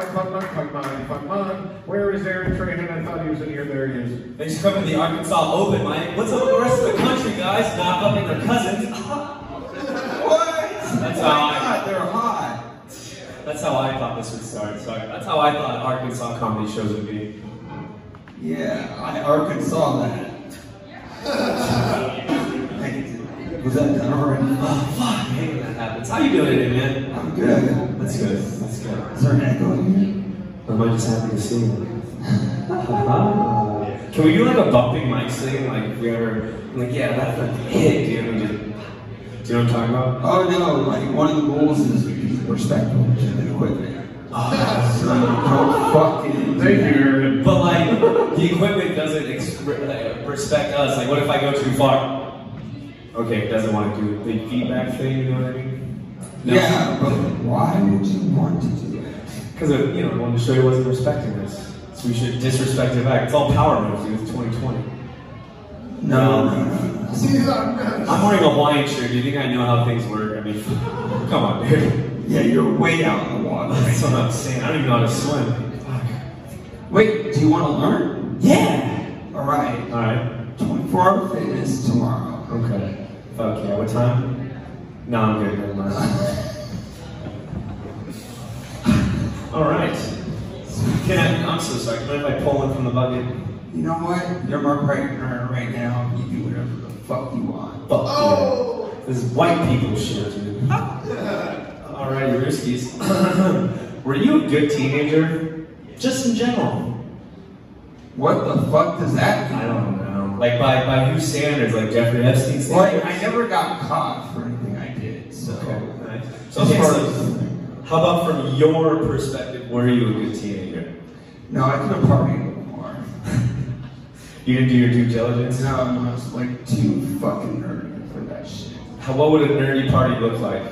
my fuck my fuck my fuck my. Where is Aaron Trahan? I thought he was in here. There he is. Thanks for coming to the Arkansas Open, Mike. What's up with the rest of the country, guys? Not fucking their cousins. What? That's oh how my I- God, they're hot. That's how I thought this would start. Sorry. That's how I thought Arkansas comedy shows would be. Yeah, I Arkansas that. Was that done already? Oh, fuck. I hate when that happens. How you doing today, man? I'm good. That's good. That's good. Is there an echo in here? Am I just happy to see you? Uh, can we do like a bumping mic thing? Like if we ever, like, yeah, that's a hit, dude. And just, do you know what I'm talking about? Oh no, like one of the goals is be respectful to the equipment. Ah. So don't fucking. Thank you, But like, the equipment doesn't ex- like, respect us. Like, what if I go too far? Okay, it doesn't want to do the feedback thing. You know what I mean? No. Yeah, but why would you want to do it? Because you know, I wanted to show you wasn't respecting us. So we should disrespect it back. It's all power moves, dude. It's 2020. No, no, no, no. I'm wearing a Hawaiian shirt. Do you think I know how things work? I mean, come on, dude. Yeah, you're way out in the water. That's what I'm saying. I don't even know how to swim. Fuck. Wait, do you want to learn? Yeah. All right, All right. 24 hour fitness tomorrow. Okay. Fuck yeah. What time? No, I'm good. Never mind. All right. Can I? I'm so sorry. Can I, if pull one from the bucket? You know what? You're my partner right now. You do whatever the fuck you want. Fuck yeah. Oh! This is white people shit, dude. All right, Rooskies. Were you a good teenager? Just in general. What the fuck does that mean? I mean? don't know. Like by by whose standards? Like Jeffrey Epstein Like, standards? I never got caught for anything I did, so. Okay. So Okay, far so how about from your perspective? Were you a good teenager? No, I could have partied a little more. You didn't do your due diligence. No, I was like too fucking nerdy for that shit. How, what would a nerdy party look like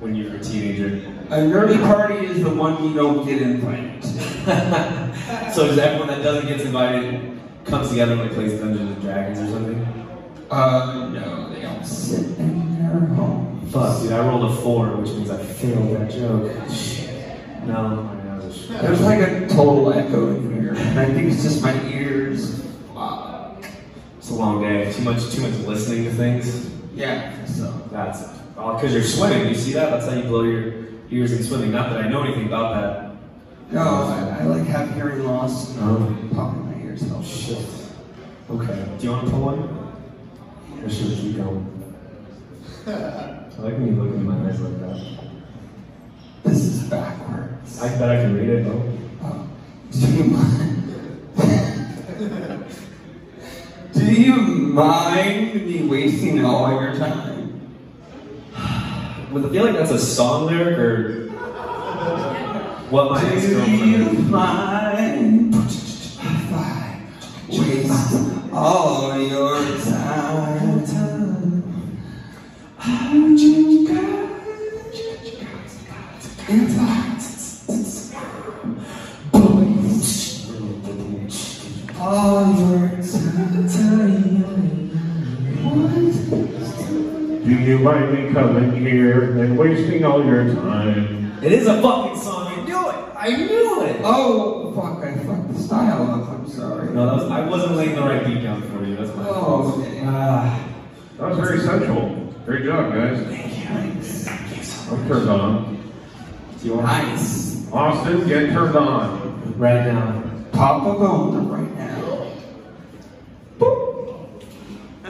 when you were a teenager? A nerdy party is the one you don't get invited to. so does everyone that doesn't get invited comes together and like plays Dungeons and Dragons or something? Uh, no, they don't sit in their home. Fuck, dude, I rolled a four, which means I failed that joke. Shit. No, I mean, that was a shit. There's like a total echo in here, and I think it's just my ears. Wow. It's a long day. Too much, too much listening to things. Yeah, so. That's all because you're swimming. You see that? That's how you blow your ears in swimming. Not that I know anything about that. No, I, I like have hearing loss. And Oh. popping my ears helps. Shit. Okay. Do you want to pull one? Or should we keep going? I like when you look in my eyes like that. This is backwards. I bet I can read it though. Oh, do you mind? do you mind me wasting all your time? Well, I feel like that's a song lyric or what my Do you girlfriend. mind if I waste all your time? Would you if I all your time? Do you mind me coming here and wasting all your time? It is a fucking song. I knew it. I knew it. Oh fuck! I fucked the style up. I'm sorry. No, that was, I wasn't laying the right beat down for you. That's my Oh, fault. okay. Ah. That was very sensual. Great job, guys. Thanks. I'm turned on. Do you want Nice. Austin, get turned on. right now? Pop a boner right now.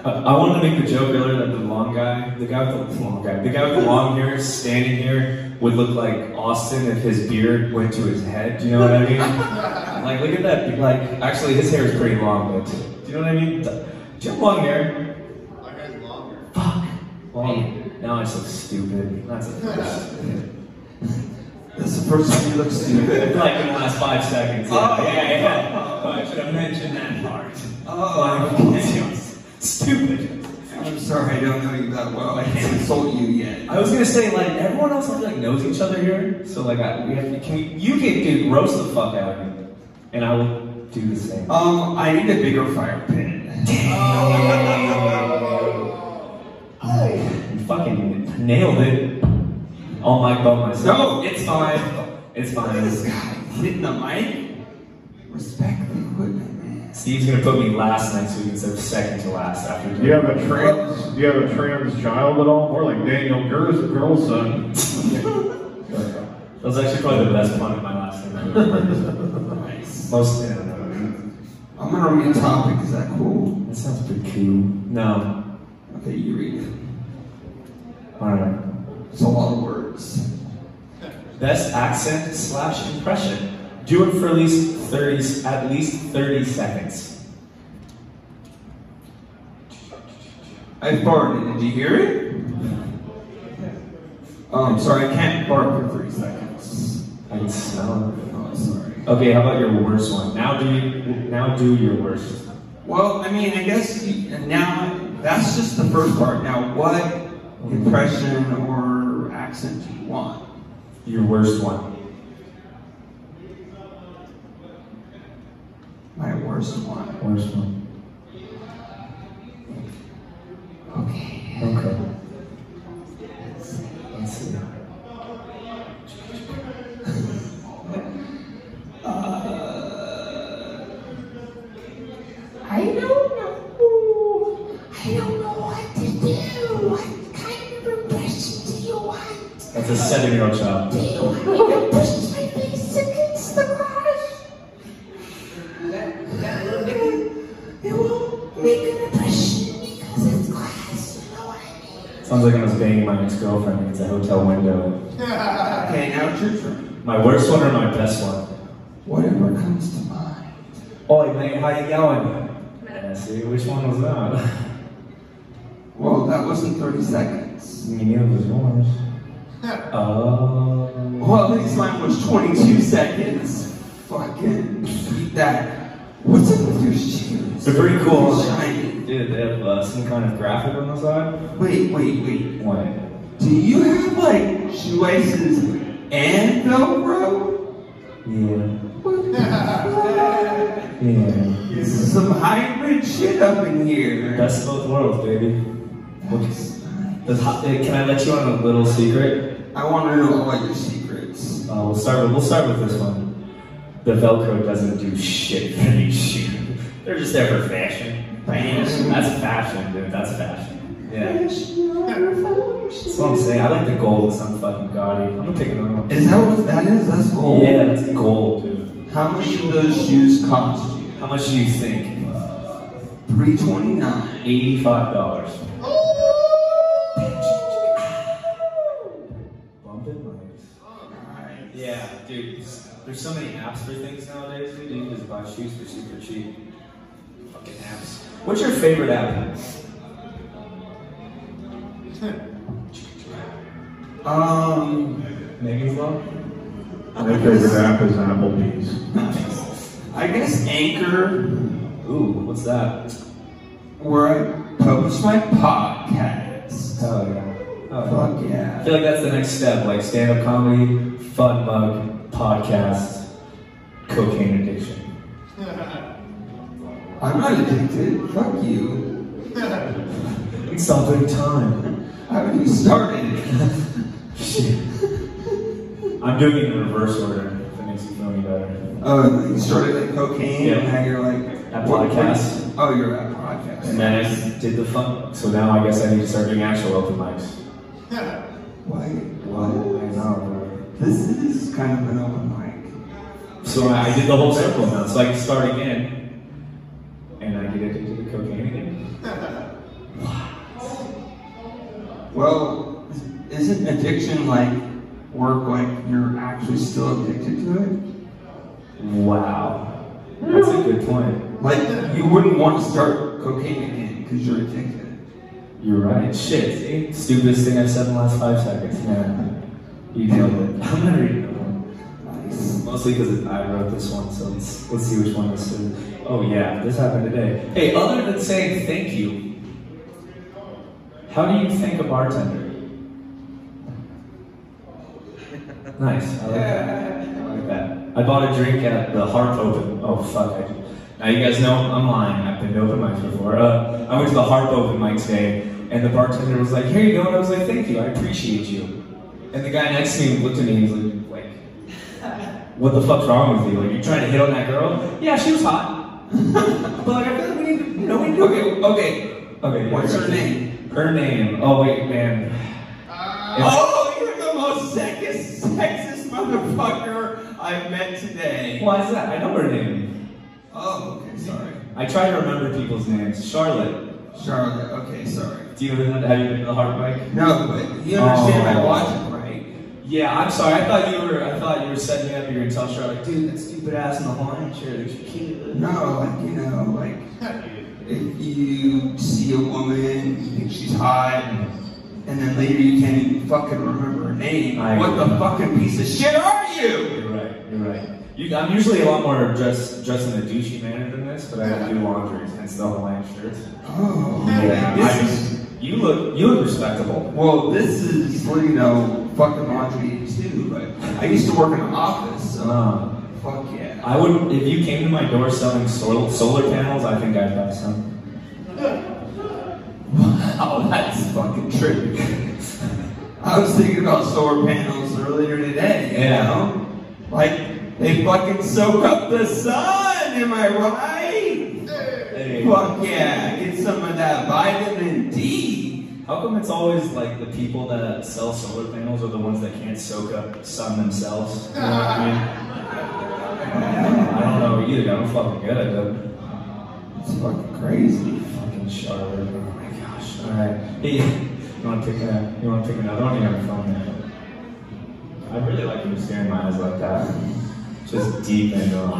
Uh, I wanted to make the joke earlier that the long guy, the guy with the long guy, the guy with the long hair standing here would look like Austin if his beard went to his head. Do you know what I mean? like, look at that. Like, actually, his hair is pretty long, but do you know what I mean? Do you have long hair? My hair's longer. Fuck. Long. Now I just look stupid. That's a first. That's the first time you look stupid. like in the last five seconds. Yeah, Oh. yeah, yeah. Oh, I should have mentioned that part. Oh, Like, stupid. I'm sorry, I don't know you that well. I can't insult you yet. I was gonna say like everyone else I feel like knows each other here, so like I, we have can we, you can do roast the fuck out of me, and I will do the same. Um, I need a bigger fire pit. You fucking nailed it. All my bone myself. No. it's fine. It's fine. this guy hitting the mic. Respect the equipment. Steve's gonna put me last next week instead of second to last after. Do you have a trans? Do you have a trans child at all? More like Daniel Gers, girl's son. That was actually probably the best one of my last name. I've ever heard. Nice. Most. Yeah, no, I'm gonna read a topic. Is that cool? that sounds pretty cool. No. Okay, you read it. All right. It's a lot of words. Best accent slash impression. Do it for at least 30, at least 30 seconds. I farted. Did you hear it? Oh, I'm sorry. I can't fart for three seconds. I can smell it. Oh, sorry. Okay, how about your worst one? Now do you, now do your worst. Well, I mean, I guess you- now that's just the first part. Now, what impression or accent do you want? Your worst one. My worst one. Worst one. Ex-girlfriend against a hotel window. Okay, now it's your turn. My worst one or my best one? Whatever comes to mind. Oi, mate, how you going? Yeah, see, which one was that? Well, that wasn't 30 seconds. Me neither was yours. Oh. Well, at least mine was 22 seconds. Fucking eat that. What's up with your shoes? They're pretty cool. Shiny. Dude, they have uh, some kind of graphic on the side. Wait, wait, wait. What? Do you have like shoelaces and Velcro? Yeah. Yeah. This is some hybrid shit up in here. Best of both worlds, baby. Nice. Does, ho- eh, can I let you on a little secret? I want to know all your secrets. Uh, we'll start with we'll start with this one. The Velcro doesn't do shit for these shoes. They're just there for fashion. Fashion. That's fashion, dude. That's fashion. Yeah. That's what I'm saying. I like the gold. It's not fucking gaudy. I'm gonna pick another one. Is that what that is? That's gold. Yeah, that's gold, dude. How much do those shoes cost you? How much do you think? Three twenty nine. Eighty-five dollars. Bumping lights. Yeah, dude. There's so many apps for things nowadays, dude. You can just buy shoes for super cheap. Fucking apps. What's your favorite app? Um, Megan's Law? My favorite app is Applebee's. I guess Anchor, Ooh, what's that? where I post my podcast. Oh yeah. Oh, Fuck I yeah. feel like that's the next step, like stand-up comedy, fun mug, podcast, cocaine addiction. I'm not addicted. Fuck you. It's something time. I haven't even started. Shit. I'm doing it in reverse order, if it makes you feel any better. Oh, you started at cocaine, Yeah. and now you're like At what- podcasts. Oh, you're at podcast. And then I did the fun. So now I guess I need to start doing actual open mics. Why? I What? know, This is kind of an open mic. So I did the whole circle now, so I can start again. And I get addicted Well, isn't addiction like work like you're actually still addicted to it? Wow. That's a good point. Like you wouldn't want to start cocaine again because you're addicted. You're right. Shit. Stupidest thing I've said in the last five seconds. Yeah. You nailed it. I'm gonna read another one. Nice. Mostly because I wrote this one, so let's let's see which one this is. Oh yeah, this happened today. Hey, other than saying thank you, how do you thank a bartender? Nice. I like that. I like that. I bought a drink at the Harp Open. Oh fuck! I, now you guys know I'm lying. I've been to open mics before. Uh, I went to the Harp Open mic today, and the bartender was like, "Here you go," and I was like, "Thank you. I appreciate you." And the guy next to me looked at me and was like, like what the fuck's wrong with you? Like, you trying to hit on that girl? Yeah, she was hot. but like, I feel like we need to, know, we need to. Okay, okay. Okay. What's her name? Her name. Oh wait, man. Uh, if- Oh, you're the most sexist, sexist motherfucker I've met today. Why is that? I know her name. Oh, okay, sorry. I try to remember people's names. Charlotte. Charlotte, okay, sorry. Do you have you been to the Heart Bike? No, but you understand my Oh. logic, right? Yeah, I'm sorry. I thought you were. I thought you were setting me up. You were gonna tell Charlotte, dude, that stupid ass in the Hawaiian shirt looks cute. No, like, you know, like, if you see a woman, you think she's hot, and then later you can't even fucking remember her name, I what the fucking piece of shit are you? You're right. You're right. You, I'm usually a lot more dressed dressed in a douchey manner than this, but I have to do laundry, hence the Hawaiian shirt. Oh, Yeah. this I- is, you look. You look respectable. well, this is, well, you know, fucking laundry too, but I used to work in an office, so, Uh, fuck yeah. I would. If you came to my door selling solar, solar panels, I think I'd buy some. Wow, that's fucking true. I was thinking about solar panels earlier today, you Yeah. know? Like, they fucking soak up the sun, am I right? Hey. Fuck yeah, get some of that vitamin D. How come it's always like the people that sell solar panels are the ones that can't soak up sun themselves? You know what I mean? I don't know either. I'm fucking good at it. It's fucking crazy. Fucking Charlotte. Oh my gosh. All right. Hey, you want to pick a? You want to pick another one? You have a phone there. I really like you staring in my eyes like that. Just deep into them.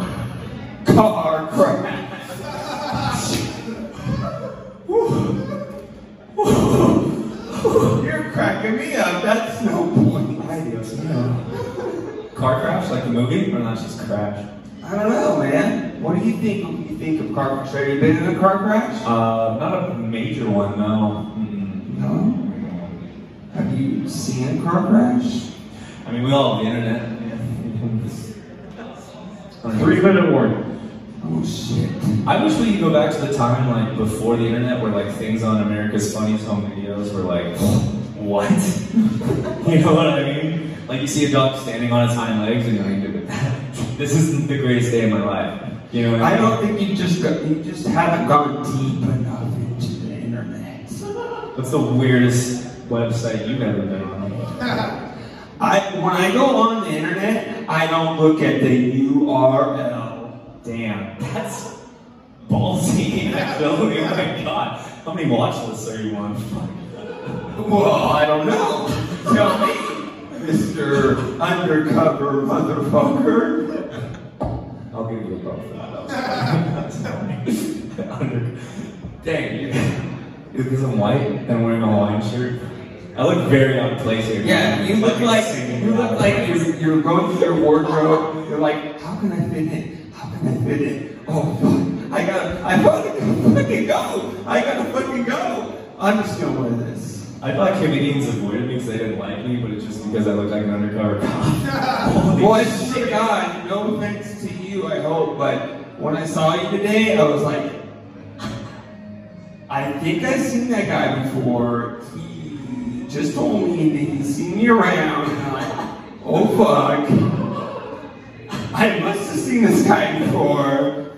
Car crash. You're cracking me up. That's no point. Adios. Car crash, like the movie, or not just crash? I don't know, man. What do you think when you think of car crash? Have you been in a car crash? Uh, not a major one, no. Mm-mm. No. Have you seen a car crash? I mean, we all have the internet. Three minute warning. Oh shit. I wish we could go back to the time like before the internet, where like things on America's Funniest Home Videos were like, what? you know what I mean? Like you see a dog standing on its hind legs, and you're like, this isn't the greatest day of my life. You know I I don't think you just got, you just haven't gone deep enough into the internet. What's the weirdest website you've ever been on? I when I go on the internet, I don't look at the URL. Damn, that's ballsy. Actually, oh my god, how many watch lists are you on? Well, I don't know. Tell me, Mr. Undercover Motherfucker. I'll give you a vote for that. Under- Dang, you, because I'm white and wearing a Hawaiian shirt, I look very out of place here. Yeah, you look like you look like you're, you're going through your wardrobe. You're like, how can I fit in? How can I fit in? Oh fuck! I gotta, I gotta fucking go! I gotta fucking go! I'm just gonna wear this. I thought comedians avoided me because they didn't like me, but it's just because I look like an undercover cop. I shit. God, no offense to you, I hope, but when I saw you today, I was like, I think I've seen that guy before. He just told me that he's seen me around, and I'm like, oh fuck. I must have seen this guy before.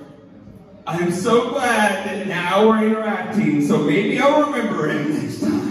I'm so glad that now we're interacting, so maybe I'll remember him next time.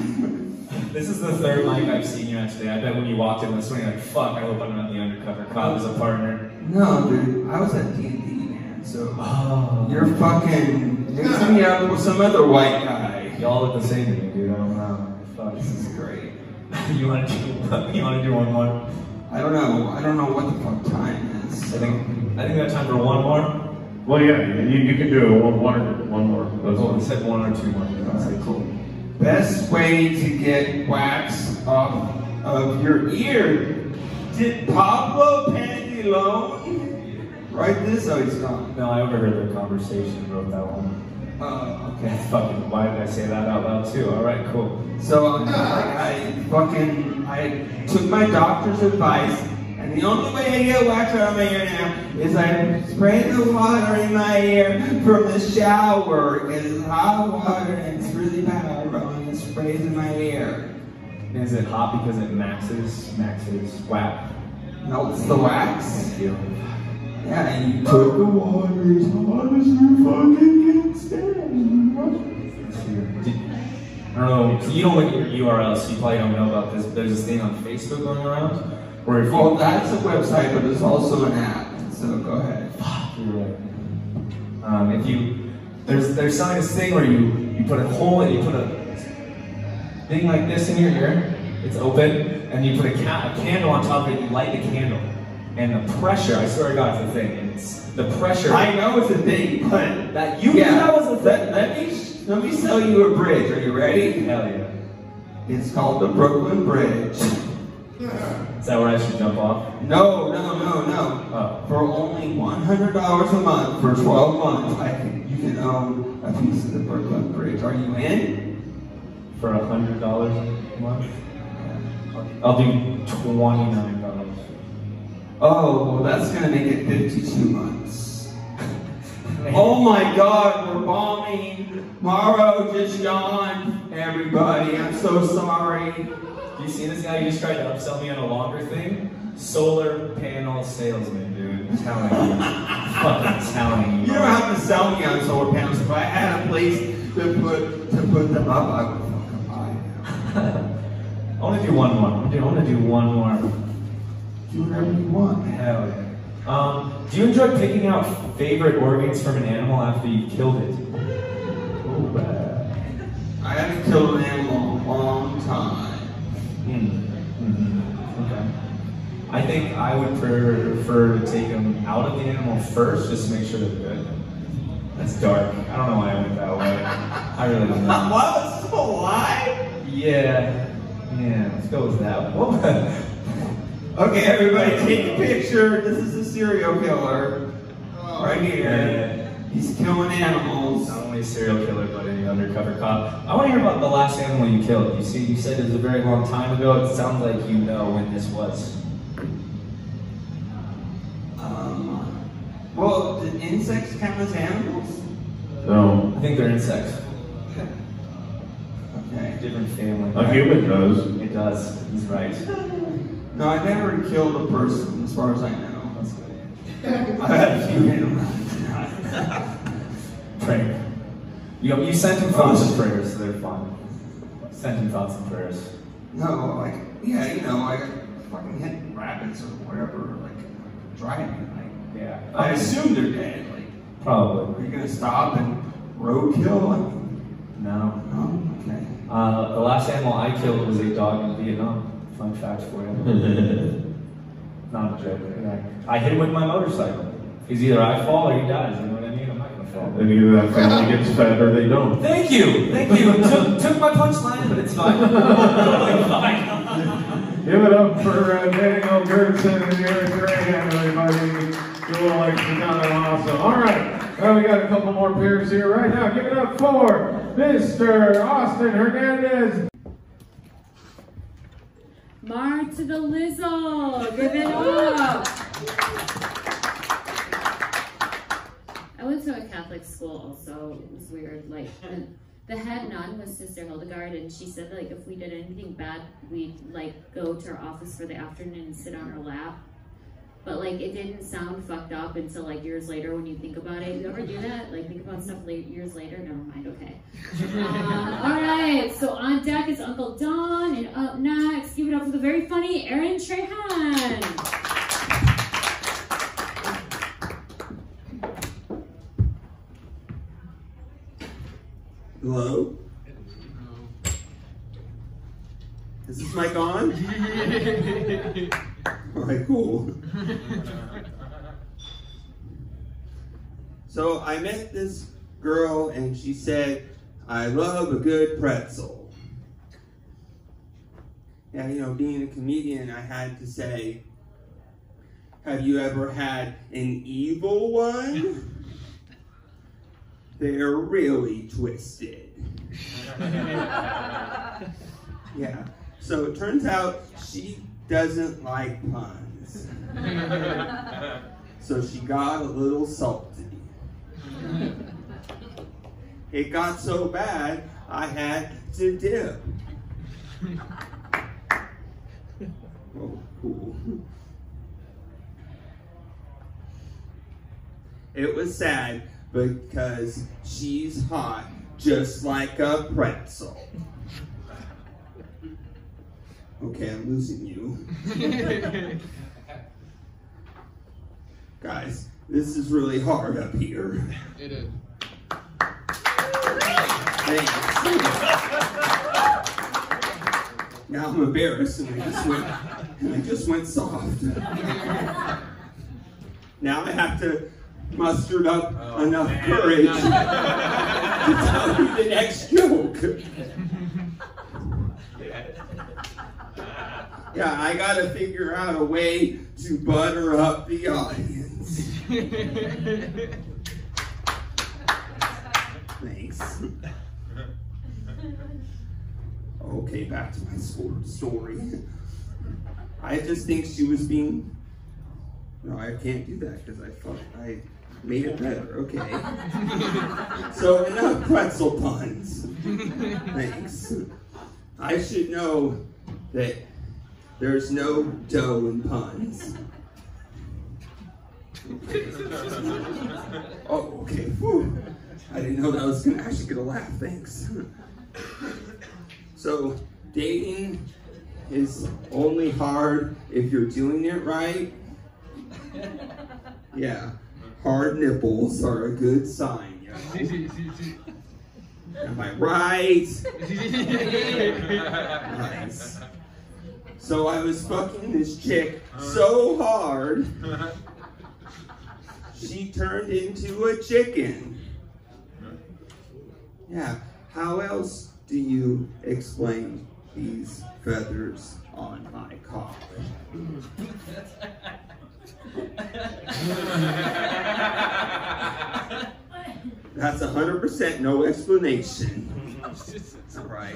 This is the third mic I've seen you at today. I bet when you walked in this one, you're like, fuck, I hope I'm not the undercover cop as a partner. No, dude, I was at D&D, man, so... Oh. You're fucking mixing me up with some other white guy. Y'all look the same to me, dude. I don't know. Fuck. This is great. you want to do? You want to do one more? I don't know. I don't know what the fuck time is. I think I think we have time for one more. Well, yeah, you, you can do one, one, or one more. That's Oh, we fine. said one or two more. That's Alright, cool. Best way to get wax off of your ear. Did Pablo Pantalone write this? Oh, he's gone. No, I overheard their conversation. Wrote that one. Oh, okay. Fucking. Why did I say that out loud too? All right, cool. So um, like, I fucking I took my doctor's advice, and the only way I get wax out of my ear now is I spray the water in my ear from the shower because it's hot water and it's really bad. powerful and it sprays in my ear. Is it hot because it maxes maxes whack? melts the wax. Thank you. Yeah, and you put the water as hot as you fucking can stand. Did- I don't know. You don't look at your URL, so you probably don't know about this. but There's this thing on Facebook going around where if Well, that's a website, but it's also an app. So go ahead. You're right. Um, if you there's there's selling this thing where you you put a hole and you put a thing like this in your ear. It's open, and you put a, ca- a candle on top of it. You light the candle, and the pressure. I swear to God, it's a thing. It's the pressure. I know it's a thing, but that you knew that was a thing. let me let me sell you a bridge. Are you ready? Hell yeah. It's called the Brooklyn Bridge. Is that where I should jump off? No, no, no, no. Oh. For only one hundred dollars a month for twelve months, I can, you can own a piece of the Brooklyn Bridge. Are you in? For a hundred dollars a month? I'll do twenty nine dollars. Oh, well, that's gonna make it fifty-two months. Oh my God, we're bombing. Morrow just yawned. Everybody, I'm so sorry. You see this guy? He just tried to upsell me on a longer thing. Solar panel salesman, dude. I'm telling you. Fucking telling you. You don't have to sell me on solar panels. If I had a place to put to put them up, I would fucking buy them. I want to do one more. I want to do, I want to do one more. Do whatever you want. Hell yeah. Um, do you enjoy picking out favorite organs from an animal after you've killed it? Ooh, uh, I haven't killed an animal in a long time. Hmm. Mhm. Okay. I think I would prefer to take them out of the animal first, just to make sure they're good. That's dark. I don't know why I went that way. I really don't know. Why What? Still alive? Yeah. Yeah. Let's go with that. What? Okay, everybody, take a picture. This is a serial killer. Right here. Yeah. He's killing animals. Not only a serial killer, but an undercover cop. I want to hear about the last animal you killed. You see, you said it was a very long time ago. It sounds like you know when this was. Um, well, do insects count as animals? No, I think they're insects. Okay. Different family. a human does. It does. He's right. No, I never killed a person, as far as I know. That's good. I've had a few animals. Pray. You you sent him thoughts and prayers, so they're fine. Sent him thoughts and prayers. No, like, yeah, you know, like, fucking hit rabbits or whatever, like, driving. Like, Yeah. I assume they're dead. Like, Probably. are you gonna stop and roadkill? I mean, No. no, okay. Uh, the last animal I killed was a dog in Vietnam. Fun fact for you. Not a joke. I hit him with my motorcycle. He's either I fall or he dies. You know what I mean? I'm not gonna fall. And either that family gets fed or they don't. Thank you, thank you. took, took my punchline, but it's fine. totally fine. Give it up for uh, Daniel Gertson and Eric Graham, everybody. Cool, like kind of awesome. All right, well, we got a couple more pairs here right now. Give it up for Mr. Austin Hernandez. Mar to the Lizzle. Give it up. I went to a Catholic school also. It was weird. Like the, the head nun was Sister Hildegard, and she said like if we did anything bad, we'd like go to her office for the afternoon and sit on her lap. But like it didn't sound fucked up until like years later when you think about it. You ever do that? Like think about stuff late years later. Never mind. Okay. Um, all right. So on deck is Uncle Don, and up next, give it up for the very funny Aaron Trahan. Hello? Is this mic on? Alright, cool. So I met this girl and she said, I love a good pretzel. Yeah, you know, being a comedian, I had to say, have you ever had an evil one? they're really twisted. yeah. So it turns out she doesn't like puns. so she got a little salty. It got so bad, I had to dip. Oh, cool. It was sad because she's hot, just like a pretzel. Okay, I'm losing you. Guys, this is really hard up here. It is. Thanks. Now I'm embarrassed and I just went and I just went soft. Now I have to muster up oh, enough courage to tell you the next joke. Yeah, I gotta figure out a way to butter up the audience. Thanks. Okay, back to my story. I just think she was being. No, I can't do that because I thought I made it better. Okay. So enough pretzel puns. Thanks. I should know that there's no dough in puns. Oh, okay. Whew. I didn't know that I was gonna actually get a laugh. Thanks. So, dating is only hard if you're doing it right. Yeah, hard nipples are a good sign. yo. Am I right? nice. So I was fucking this chick so hard, she turned into a chicken. Yeah, how else do you explain these feathers on my cock? That's 100% no explanation. All right.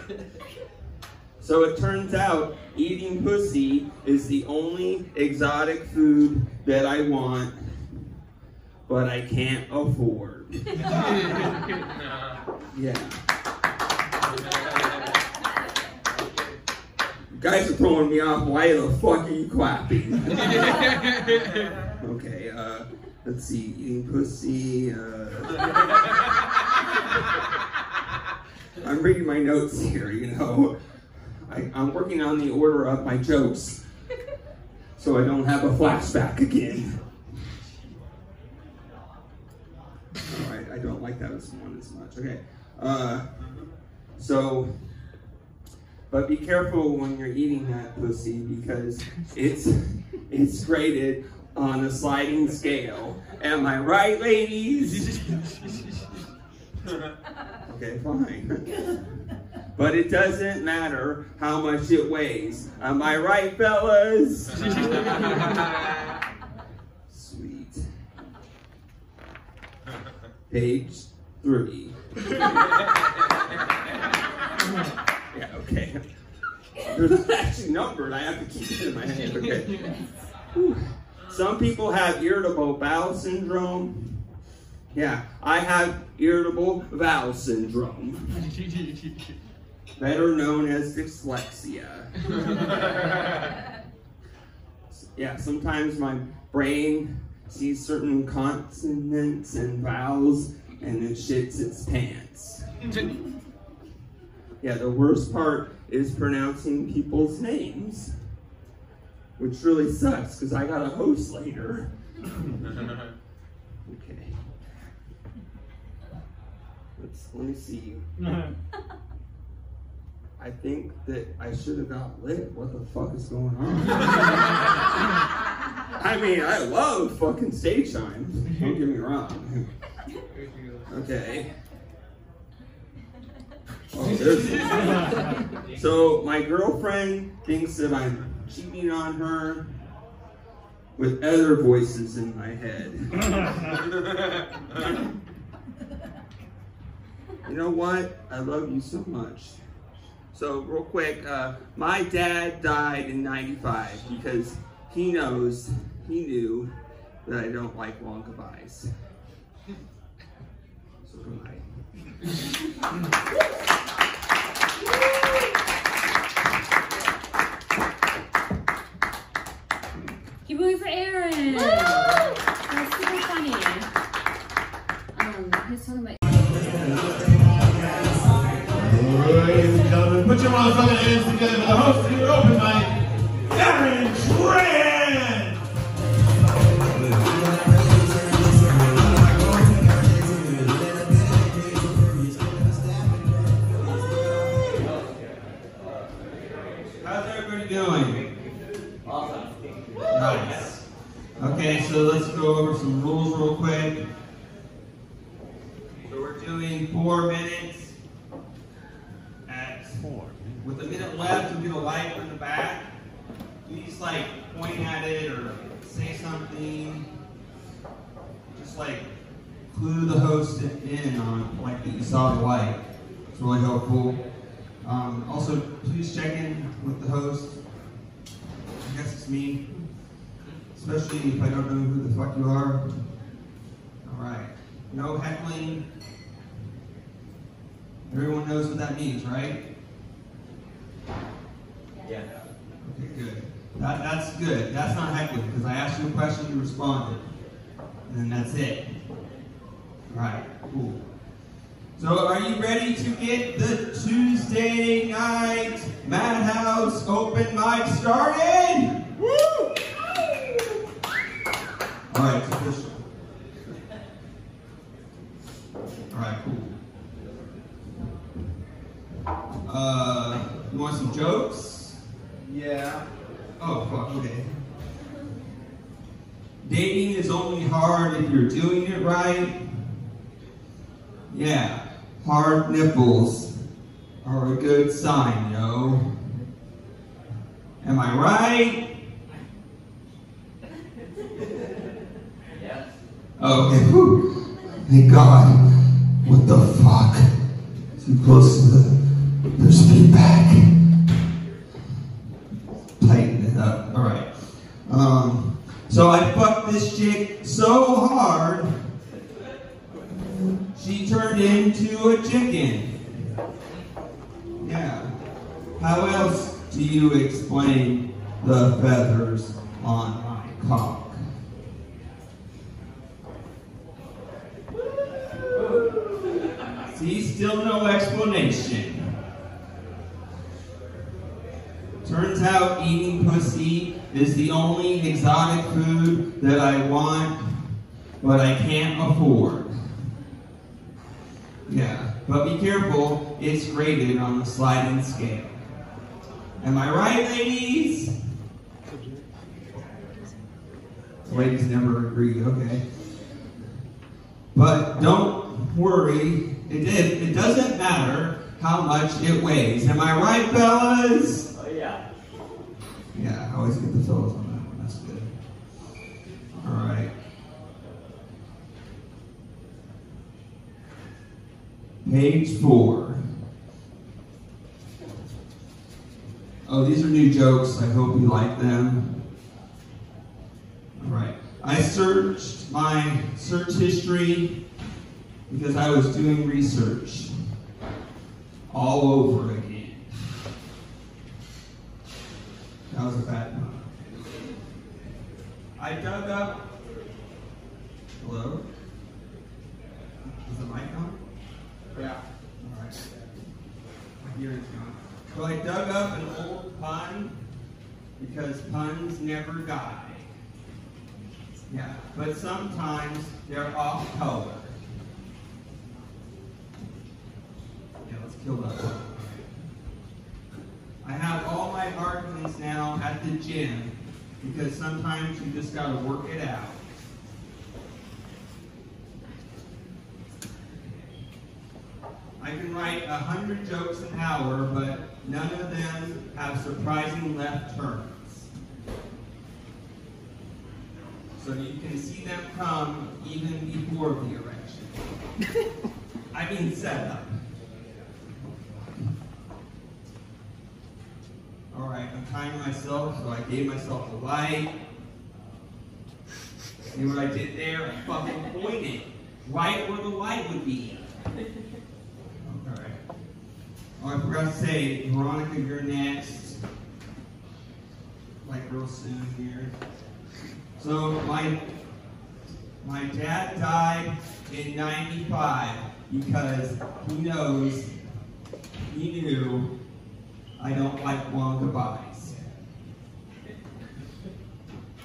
So it turns out eating pussy is the only exotic food that I want, but I can't afford. Yeah. Guys are throwing me off. Why the fuck are you clapping? okay, uh, let's see. Eating pussy. Uh... I'm reading my notes here, you know. I, I'm working on the order of my jokes so I don't have a flashback again. All right, I don't like that one as much. Okay. Uh, so, but be careful when you're eating that pussy because it's it's graded on a sliding scale. Am I right, ladies? okay, fine. But it doesn't matter how much it weighs. Am I right, fellas? Sweet. Page three. okay. They're not actually numbered. I have to keep it in my head. Okay. Some people have irritable bowel syndrome. Yeah, I have irritable bowel syndrome, better known as dyslexia. yeah, sometimes my brain sees certain consonants and vowels and it shits its pants. Yeah, the worst part is pronouncing people's names, which really sucks because I got a host later. Okay. Let's let me see. you. I think that I should have got lit. What the fuck is going on? I mean, I love fucking stage time. Don't get me wrong. Okay. Oh, so my girlfriend thinks that I'm cheating on her with other voices in my head. you know what? I love you so much. So real quick, uh, my dad died in '95 because he knows, he knew that I don't like long goodbyes. So good night. Keep moving for Aaron. Woo! That's super funny. Um, he's talking about. Put your motherfucking hands together. for The host of your open mic. That means, right? Yeah. Okay, good. That, that's good. That's not heckling because I asked you a question, you responded. And then that's it. Alright, cool. So are you ready to get the Tuesday night Madhouse open mic started? Woo! Alright, it's official. Alright, cool. Uh, you want some jokes? Yeah. Oh, fuck, okay. Dating is only hard if you're doing it right. Yeah, hard nipples are a good sign, yo. Am I right? Yes. Okay, whew. Thank God. What the fuck? Too close to the. There's feedback. Tighten it up. Alright. Um, so I fucked this chick so hard, she turned into a chicken. Yeah. How else do you explain the feathers on my cock? See, still no explanation. Turns out eating pussy is the only exotic food that I want, but I can't afford. Yeah, but be careful, it's graded on the sliding scale. Am I right, ladies? Ladies never agree, okay. But don't worry, it, it, it doesn't matter how much it weighs. Am I right, fellas? Yeah. I always get the fellas on that one. That's good. All right. Page four. Oh, these are new jokes. I hope you like them. All right. I searched my search history because I was doing research all over again. That was a bad one. I dug up. Hello? Is the mic on? Yeah. Alright. My hearing's gone. So I dug up an old pun because puns never die. Yeah, but sometimes they're off color. Yeah, let's kill that one. I have all my arguments now because sometimes you just gotta work it out. I can write a hundred jokes an hour, but none of them have surprising left turns. So you can see them come even before the erection. I mean setup. Right, myself, so I gave myself a light. See what I did there? I fucking pointed right where the light would be. All right. Oh, I forgot to say, Veronica, you're next. Like real soon here. So my my dad died in '95 because he knows he knew I don't like long goodbyes. Okay, goodbye. Hey guys, give it up for your host,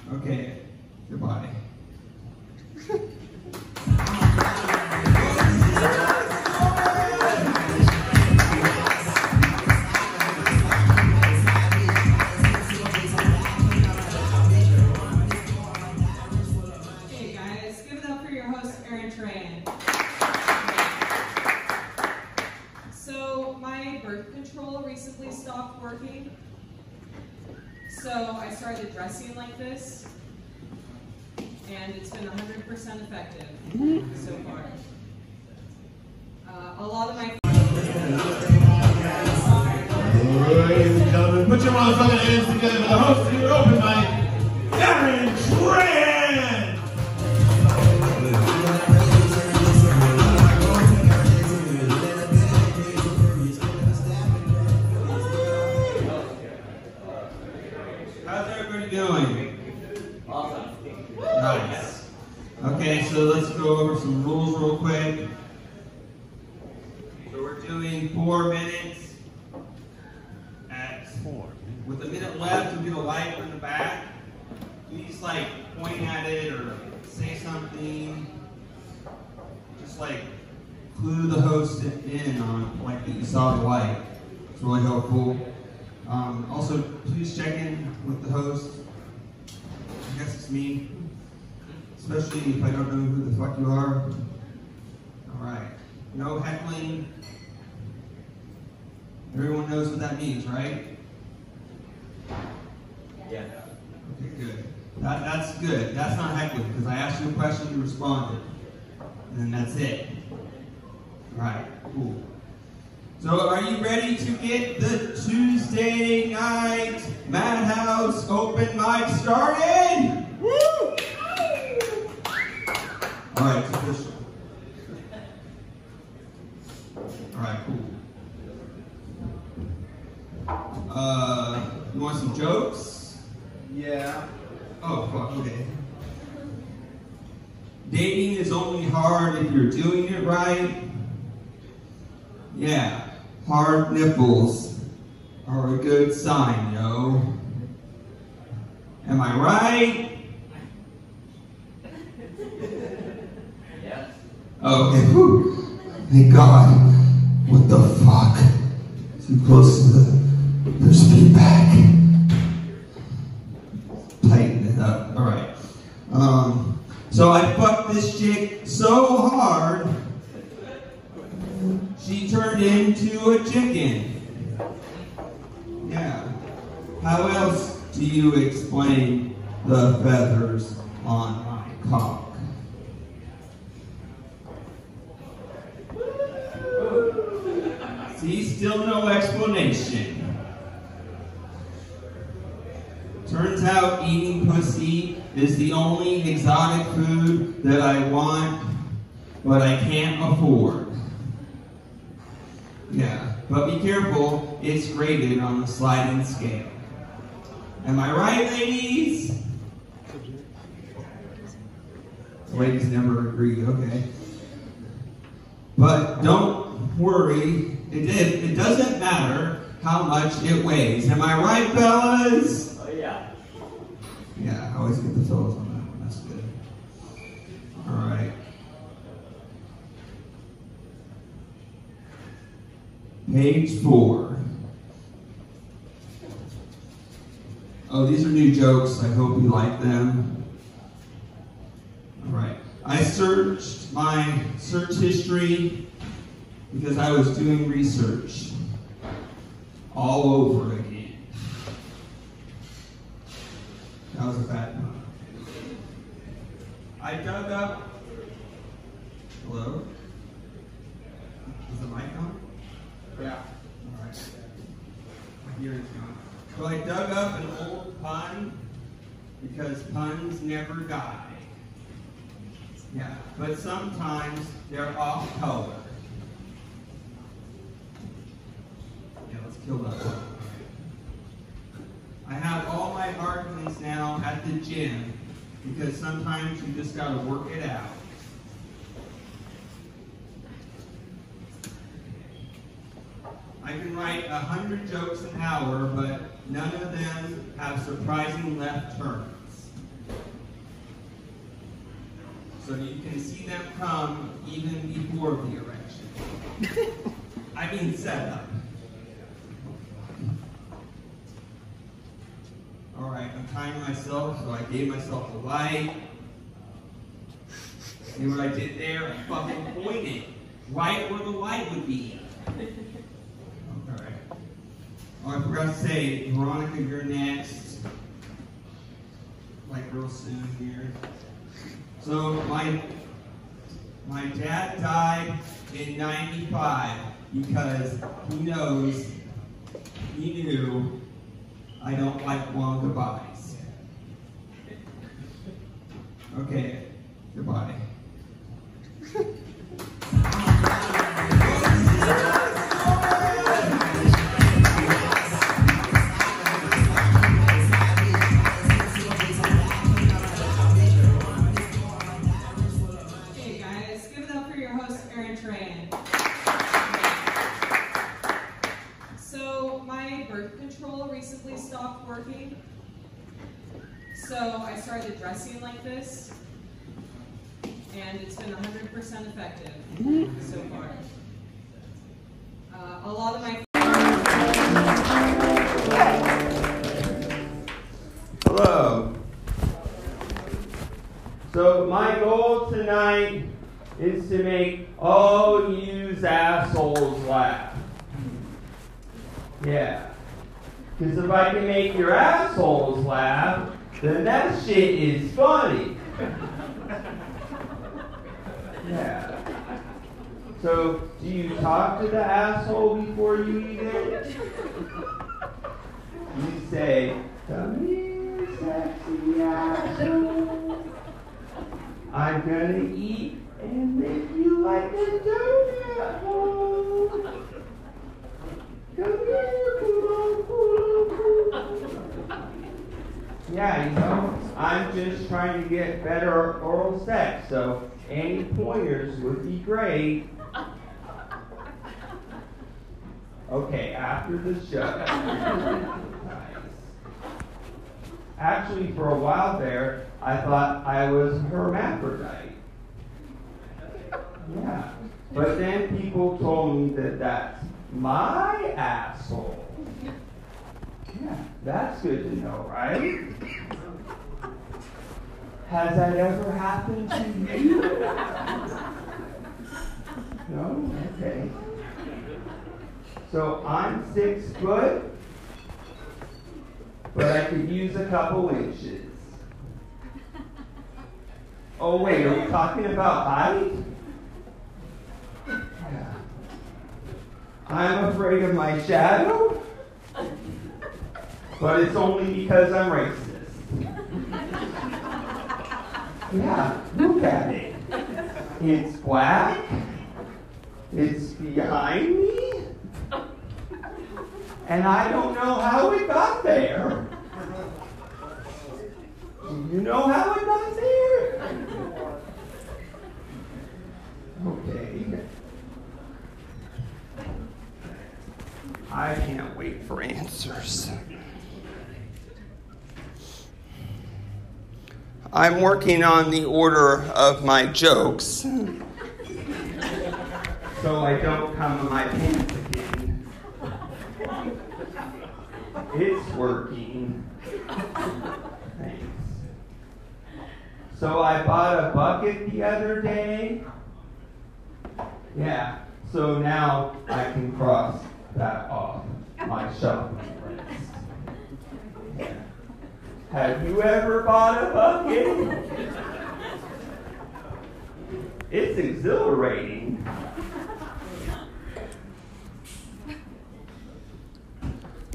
Aaron Trahan. So, my birth control recently stopped working. So, I started dressing like this. And it's been 100% effective so far. Uh, a lot of my put your motherfucking hands together the host open over some rules real quick. So we're doing four minutes at four. With a minute left, we'll get a light from the back. Please like point at it or say something. Just like clue the host in on like that you saw the light. It's really helpful. Um, also, please check in with the host. I guess it's me. Especially if I don't know who the fuck you are. Alright. No heckling. Everyone knows what that means, right? Yeah. Okay, good. That, that's good. That's not heckling, because I asked you a question, you responded. And then that's it. Alright, cool. So are you ready to get the Tuesday night Madhouse open mic started? Woo! Alright, it's official. Alright, cool. Uh, you want some jokes? Yeah. Oh, fuck, okay. Dating is only hard if you're doing it right. Yeah, hard nipples are a good sign, yo. Am I right? Yes. Oh, okay. Whew. Thank God. What the fuck? Too close to the. There's feedback. Tighten it up. All right. Um. So I fucked this chick so hard, she turned into a chicken. Yeah. How else do you explain the feathers on my cock? See, still no explanation. Turns out eating pussy is the only exotic food that I want, but I can't afford. Yeah, but be careful, it's rated on the sliding scale. Am I right, ladies? Ladies never agree, okay. But don't worry, it, it, it doesn't matter how much it weighs. Am I right, fellas? Oh yeah. Yeah, I always get the fellas on that one. That's good. All right. Page four. Oh, these are new jokes. I hope you like them. All right. I searched my search history because I was doing research all over again. That was a bad one. I dug up. Hello? Is the mic on? Yeah. All right. My hearing's gone. So I dug up an old pun because puns never die. Yeah, but sometimes they're off color. Yeah, let's kill that one. I have all my arguments now at the gym because sometimes you just gotta work it out. I I can write a hundred jokes an hour, but none of them have surprising left turns. So you can see them come even before the erection. I mean setup. All right, I'm timing myself, so I gave myself a light. See what I did there? I fucking pointed right where the light would be. All right. Oh, I forgot to say, Veronica, you're next. Like real soon here. So my my dad died in '95 because he knows he knew I don't like long goodbyes. Okay, goodbye. So, I started dressing like this. And it's been 100% effective so far. Uh, a lot of my Hello. So my goal tonight is to make all you assholes laugh. Yeah. Because if I can make your assholes laugh, then that shit is funny. Yeah. So, do you talk to the asshole before you eat it? You say, Come here, sexy asshole. I'm gonna eat and make you like a donut hole. Come here, Yeah, you know, I'm just trying to get better oral sex, so any pointers would be great. Okay, after the show. Actually, for a while there, I thought I was hermaphrodite. Yeah. But then people told me that that's my asshole. Yeah, that's good to know, right? Has that ever happened to you? No? Okay. So I'm six foot, but I could use a couple inches. Oh, wait, are we talking about height? Yeah. I'm afraid of my shadow, but it's only because I'm racist. Yeah, look at it. It's black. It's behind me. And I don't know how it got there. Do you know how it got there? Okay. I can't wait for answers. I'm working on the order of my jokes. So I don't come in my pants again. It's working. Thanks. So I bought a bucket the other day. Yeah, so now I can cross that off my shopping list. Have you ever bought a bucket? It's exhilarating.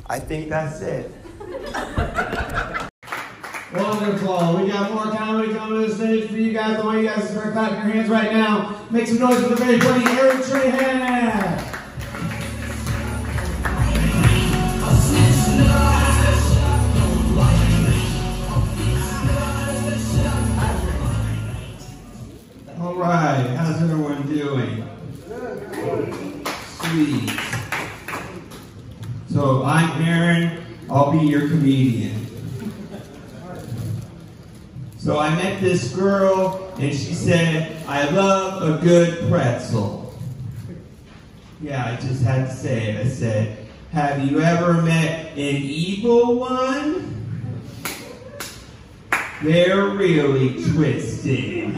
I think that's it. Wonderful. We got more comedy coming to the stage for you guys. I want you guys start clapping your hands right now. Make some noise for the very funny Aaron Trahan. All right, how's everyone doing? Sweet. So I'm Aaron. I'll be your comedian. So I met this girl, and she said, I love a good pretzel. Yeah, I just had to say it. I said, Have you ever met an evil one? They're really twisted.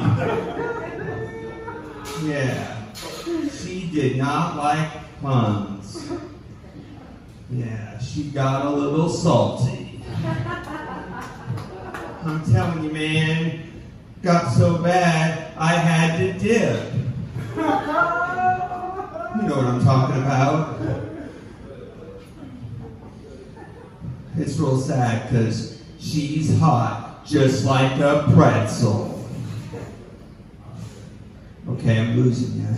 Yeah. She did not like puns. Yeah, she got a little salty. I'm telling you, man, got so bad I had to dip. You know what I'm talking about. It's real sad because she's hot, just like a pretzel. Okay, I'm losing you.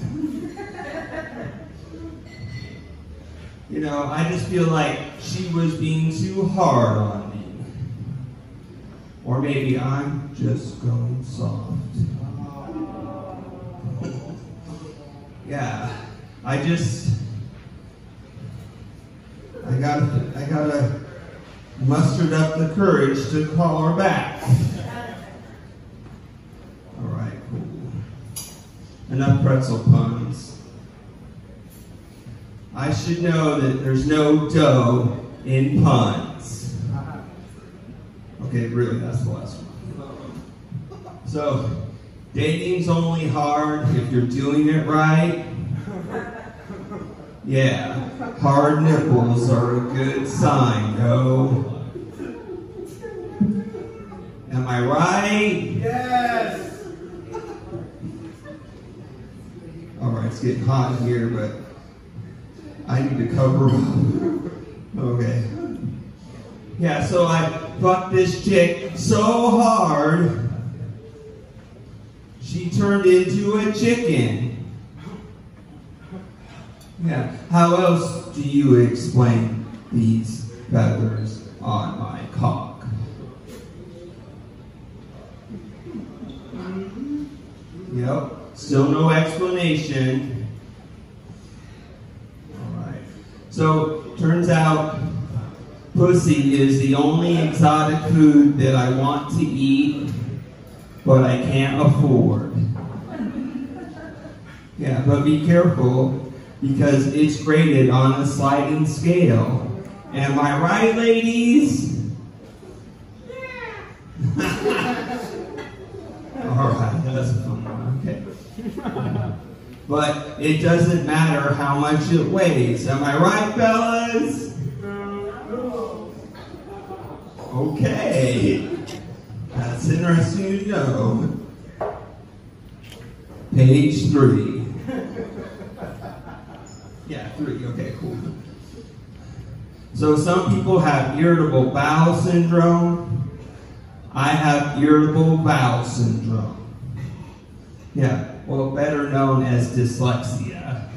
You know, I just feel like she was being too hard on me. Or maybe I'm just going soft. Yeah, I just, I gotta, I gotta mustered up the courage to call her back. All right, cool. Enough pretzel puns. I should know that there's no dough in puns. Okay, really, that's the last one. So, dating's only hard if you're doing it right. Yeah, hard nipples are a good sign, no? Am I right? Yes! All right, it's getting hot in here, but I need to cover up. Okay. Yeah, so I fucked this chick so hard, she turned into a chicken. Yeah, how else do you explain these feathers on my cock? Yep, still no explanation. Alright. So, turns out pussy is the only exotic food that I want to eat, but I can't afford. Yeah, but be careful because it's graded on a sliding scale. Am I right, ladies? Yeah. All right, that's But it doesn't matter how much it weighs. Am I right, fellas? Okay. That's interesting to know. Page three. Yeah, three. Okay, cool. So some people have irritable bowel syndrome. I have irritable bowel syndrome. Yeah, well, better known as dyslexia.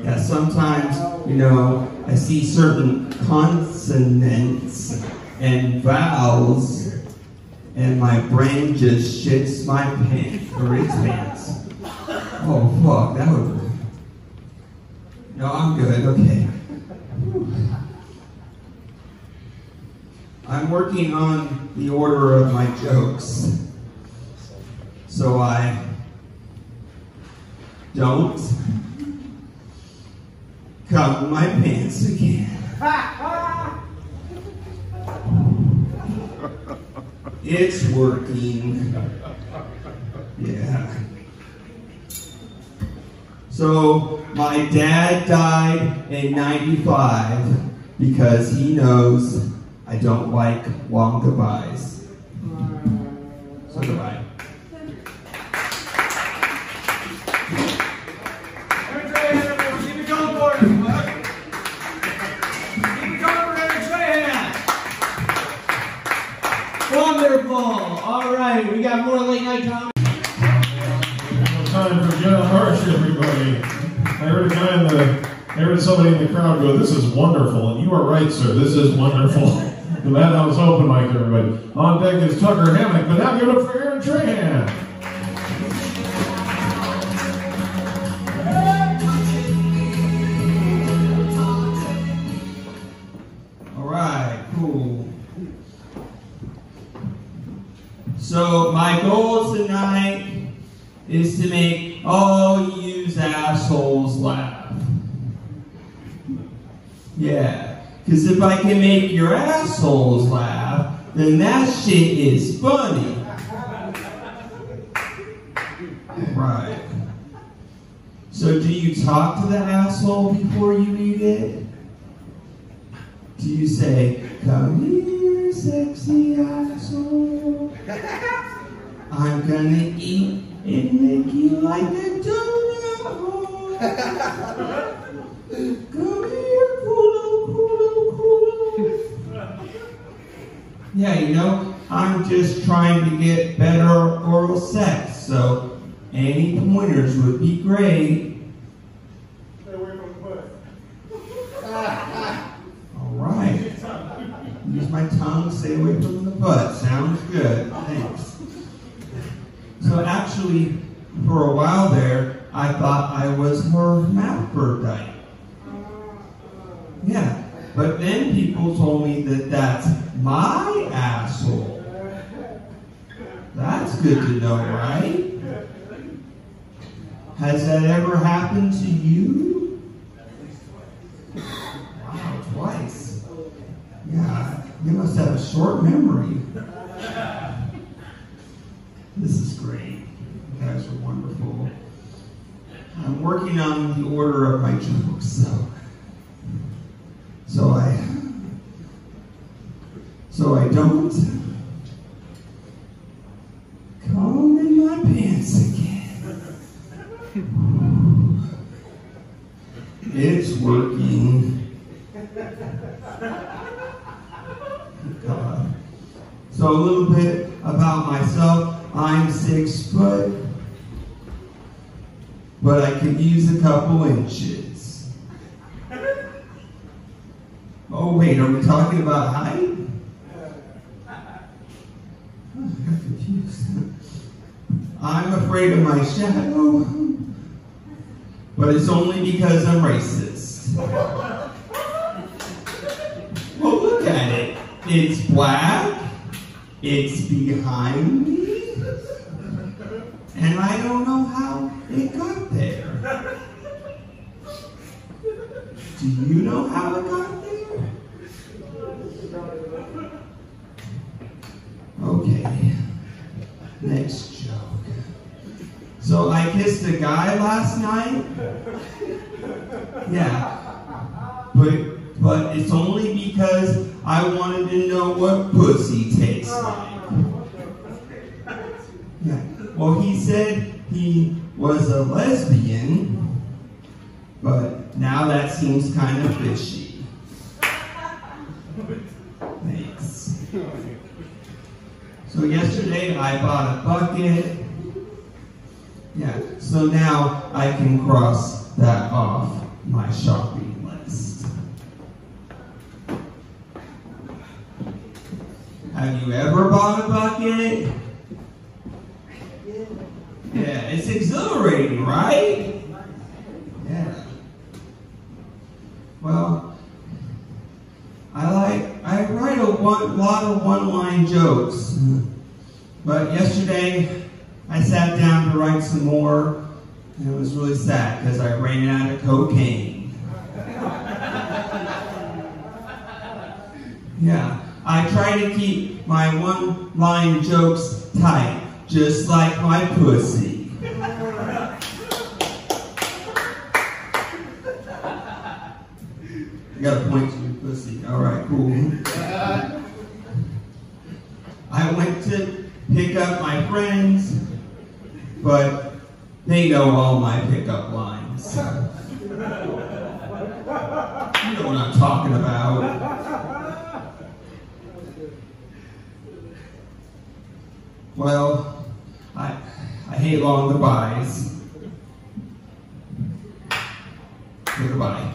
Yeah, sometimes, you know, I see certain consonants and vowels, and my brain just shits my pants, or its pants. Oh, fuck, that would. No, I'm good, okay. I'm working on the order of my jokes. So I don't cut my pants again. It's working. Yeah. So my dad died in 95 because he knows I don't like long goodbyes. Got more late night comedy. Time for Jenna Harsh, everybody. I heard a guy in the, I heard somebody in the crowd go, "This is wonderful," and you are right, sir. This is wonderful. and that was open mic, everybody. On deck is Tucker Hammock, but now give it up for Aaron Trahan. So my goal tonight is to make all you assholes laugh. Yeah, because if I can make your assholes laugh, then that shit is funny. Right. So do you talk to the asshole before you eat it? Do you say, come here, sexy asshole? I'm gonna eat and make you like a donut. Come here, culo, culo, culo. Yeah, you know, I'm just trying to get better oral sex, so any pointers would be great. All right. Use my tongue, stay away from the butt. Sounds good. Thanks. So actually, for a while there, I I was hermaphrodite. Yeah. But then people told me that that's my asshole. That's good to know, right? Has that ever happened to you? Wow, twice. Yeah, you must have a short memory. This is great. You guys are wonderful. On the order of my jokes, so so I so I don't come in my pants again. It's working. God. So a little bit about myself. But I could use a couple inches. Oh wait, are we talking about height? I'm afraid of my shadow, but it's only because I'm racist. Well, look at it. It's black. It's behind me. And I don't know how it got there. Do you know how it got there? Okay. Next joke. So I kissed a guy last night. Yeah. But but it's only because I wanted to know what pussy tastes like. Well, he said he was a lesbian, but now that seems kind of fishy. Thanks. So yesterday I bought a bucket. Yeah, so now I can cross that off my shopping list. Have you ever bought a bucket? Yeah, it's exhilarating, right? Yeah. Well, I like I write a one, lot of one-line jokes, but yesterday I sat down to write some more, and it was really sad because I ran out of cocaine. Yeah, I try to keep my one-line jokes tight, just like my pussy. You got a point to your pussy. All right, cool. I went to pick up my friends, but they know all my pickup lines. You know what I'm talking about. Well, hate long goodbyes. Goodbye.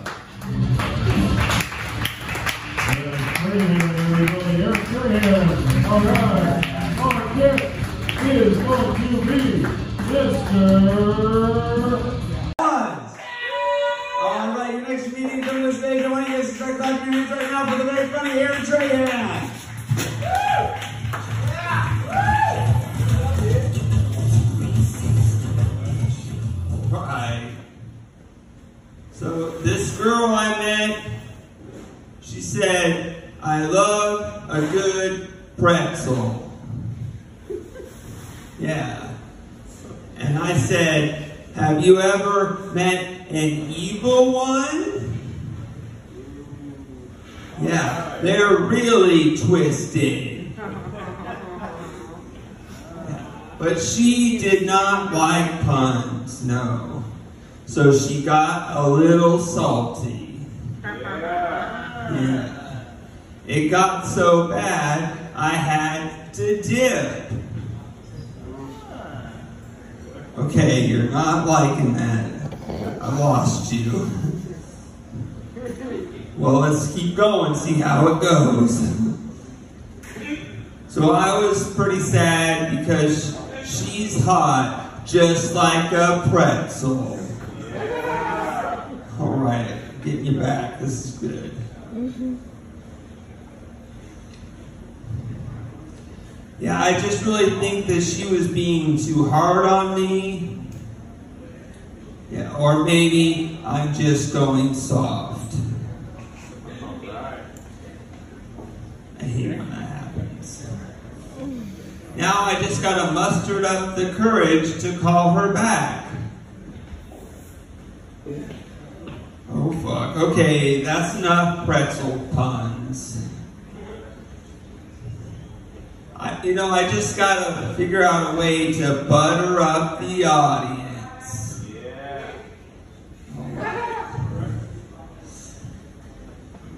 So she got a little salty. Uh-huh. Yeah. It got so bad, I had to dip. Okay, you're not liking that. I lost you. Well, let's keep going, see how it goes. So I was pretty sad because she's hot, just like a pretzel. Right, getting you back. This is good. Mm-hmm. Yeah, I just really think that she was being too hard on me. Yeah, or maybe I'm just going soft. I hate when that happens. Mm. Now I just gotta muster up the courage to call her back. Oh fuck. Okay, that's enough pretzel puns. I, you know, I just gotta figure out a way to butter up the audience. Yeah,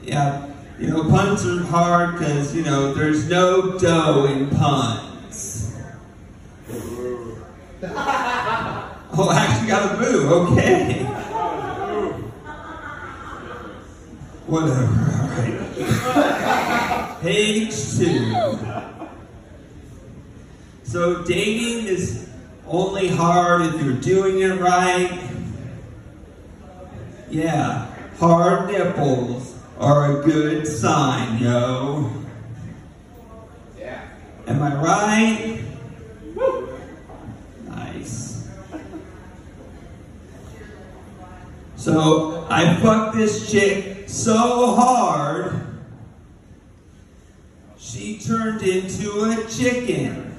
Yeah. you know, puns are hard because, you know, there's no dough in puns. Oh, I actually got a boo, okay. Whatever, alright. Page two. So dating is only hard if you're doing it right. Yeah, hard nipples are a good sign, yo. Yeah. Am I right? Nice. So I fucked this chick so hard, she turned into a chicken.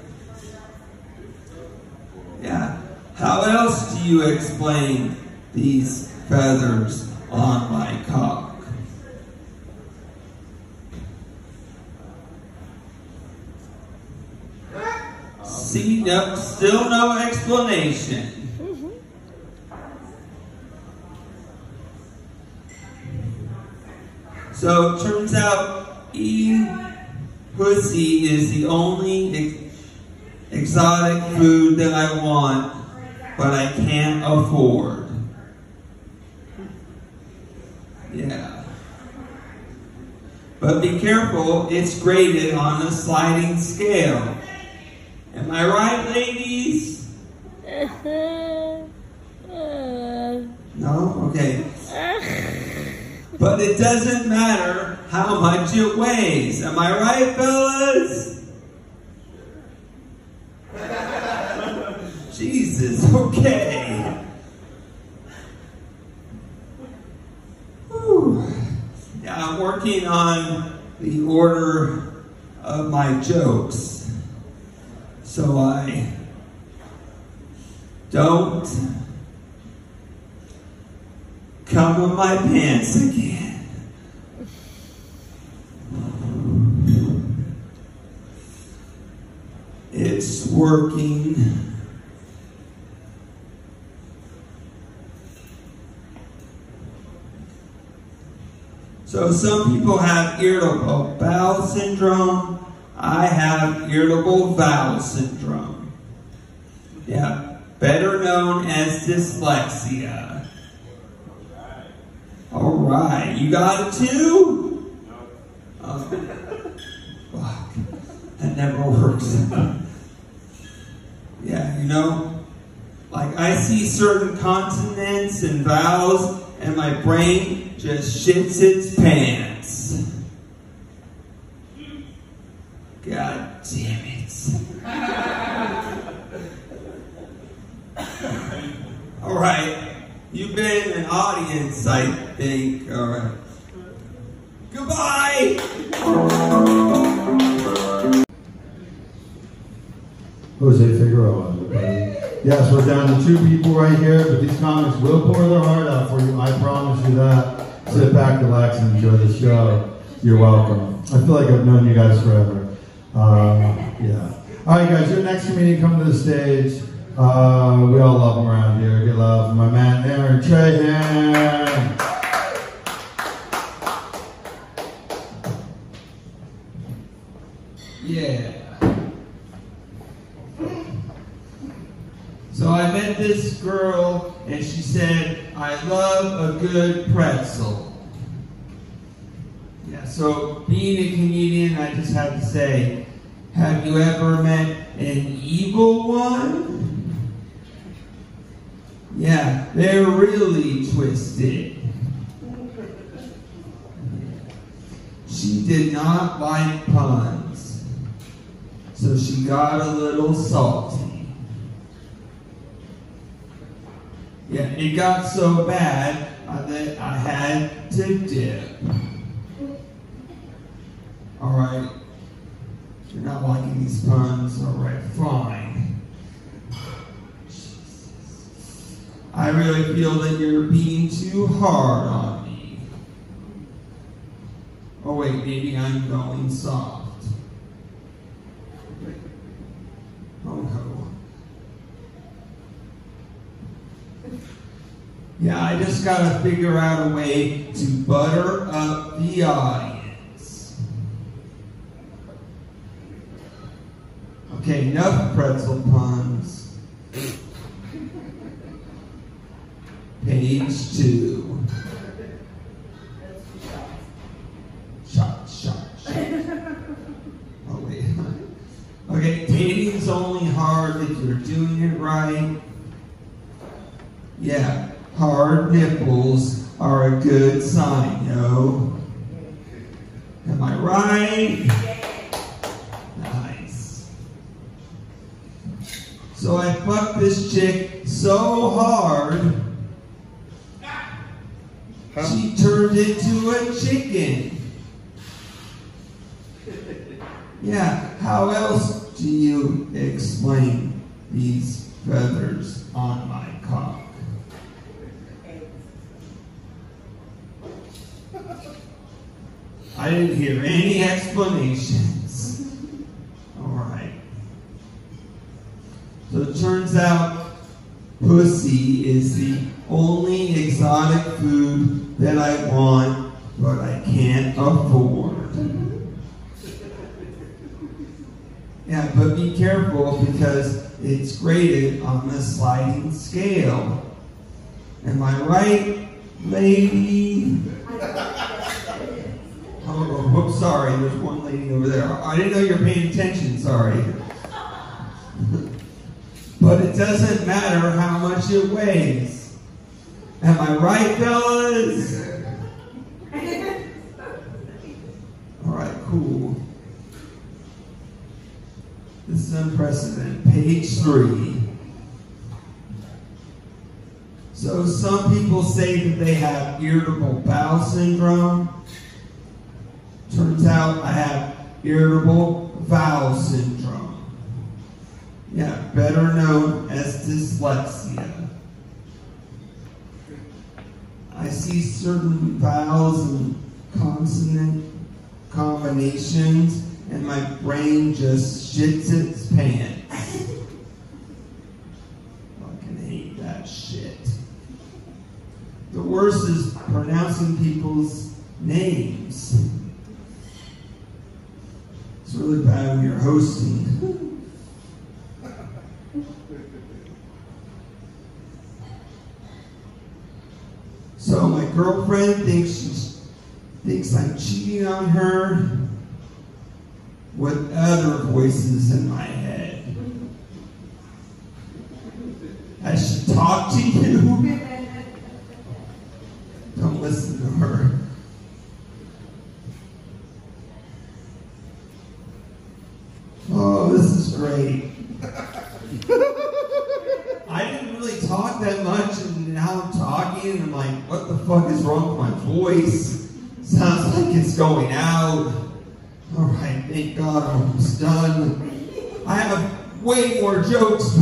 Yeah. How else do you explain these feathers on my cock? See, no, still no explanation. So it turns out eating pussy is the only ex- exotic food that I want, but I can't afford. Yeah. But be careful, it's graded on a sliding scale. Am I right, ladies? No? Okay. But it doesn't matter how much it weighs. Am I right, fellas? Jesus, okay. Whew. Yeah, I'm working on the order of my jokes. So I don't come in my pants again. It's working. So some people have irritable bowel syndrome. I have irritable bowel syndrome. Yeah, better known as dyslexia. All right, you got it too? Oh, fuck, that never works. yeah, you know, like I see certain consonants and vowels, and my brain just shits its pants. God damn it. All right. You've been an audience, I think. All right. Goodbye. Jose Figueroa. Yes, we're down to two people right here, but these comics will pour their heart out for you. I promise you that. Sit back, relax, and enjoy the show. You're welcome. I feel like I've known you guys forever. Um, yeah. All right, guys, your next comedian come to the stage. Uh, we all love him around here. Get love, my man Aaron Trahan. Yeah. So I met this girl, and she said, I love a good pretzel. Yeah, so being a comedian, I just have to say, have you ever met an evil one? Yeah, they're really twisted. She did not like puns, so she got a little salty. Yeah, it got so bad that I had to dip. All right, you're not liking these puns. All right, fine. I really feel that you're being too hard on me. Oh wait, maybe I'm going soft. Oh no. Yeah, I just gotta figure out a way to butter up the audience. Okay, enough pretzel puns. Page two. Shot, shot, shot. Oh, wait. Okay, dating's only hard if you're doing it right. Yeah, hard nipples are a good sign, yo. Am I right? Nice. So I fucked this chick so hard, she turned into a chicken. Yeah, how else do you explain these feathers on my cock? I didn't hear any explanations. All right. So it turns out pussy is the only exotic food that I want, but I can't afford. Yeah, but be careful because it's graded on the sliding scale. Am I right, lady? Oh, whoops, sorry. There's one lady over there. I didn't know you were paying attention. Sorry. but it doesn't matter how much it weighs. Am I right, fellas? All right, cool. This is unprecedented. Page three. So some people say that they have irritable bowel syndrome. Turns out I have irritable bowel syndrome. Yeah, better known as dyslexia. I see certain vowels and consonant combinations, and my brain just shits its pants. Fucking hate that shit. The worst is pronouncing people's names. It's really bad when you're hosting. So my girlfriend thinks she's thinks On her with other voices in my God I done. I have way more jokes,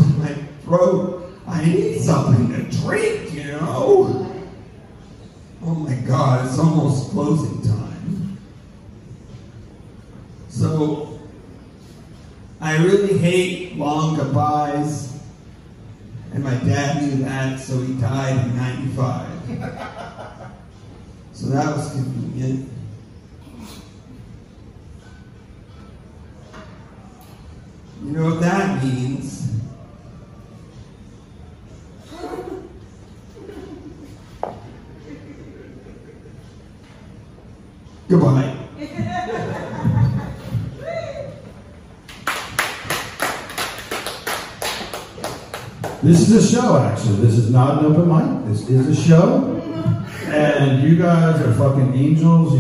is not an open mic. This is a show. And you guys are fucking angels. You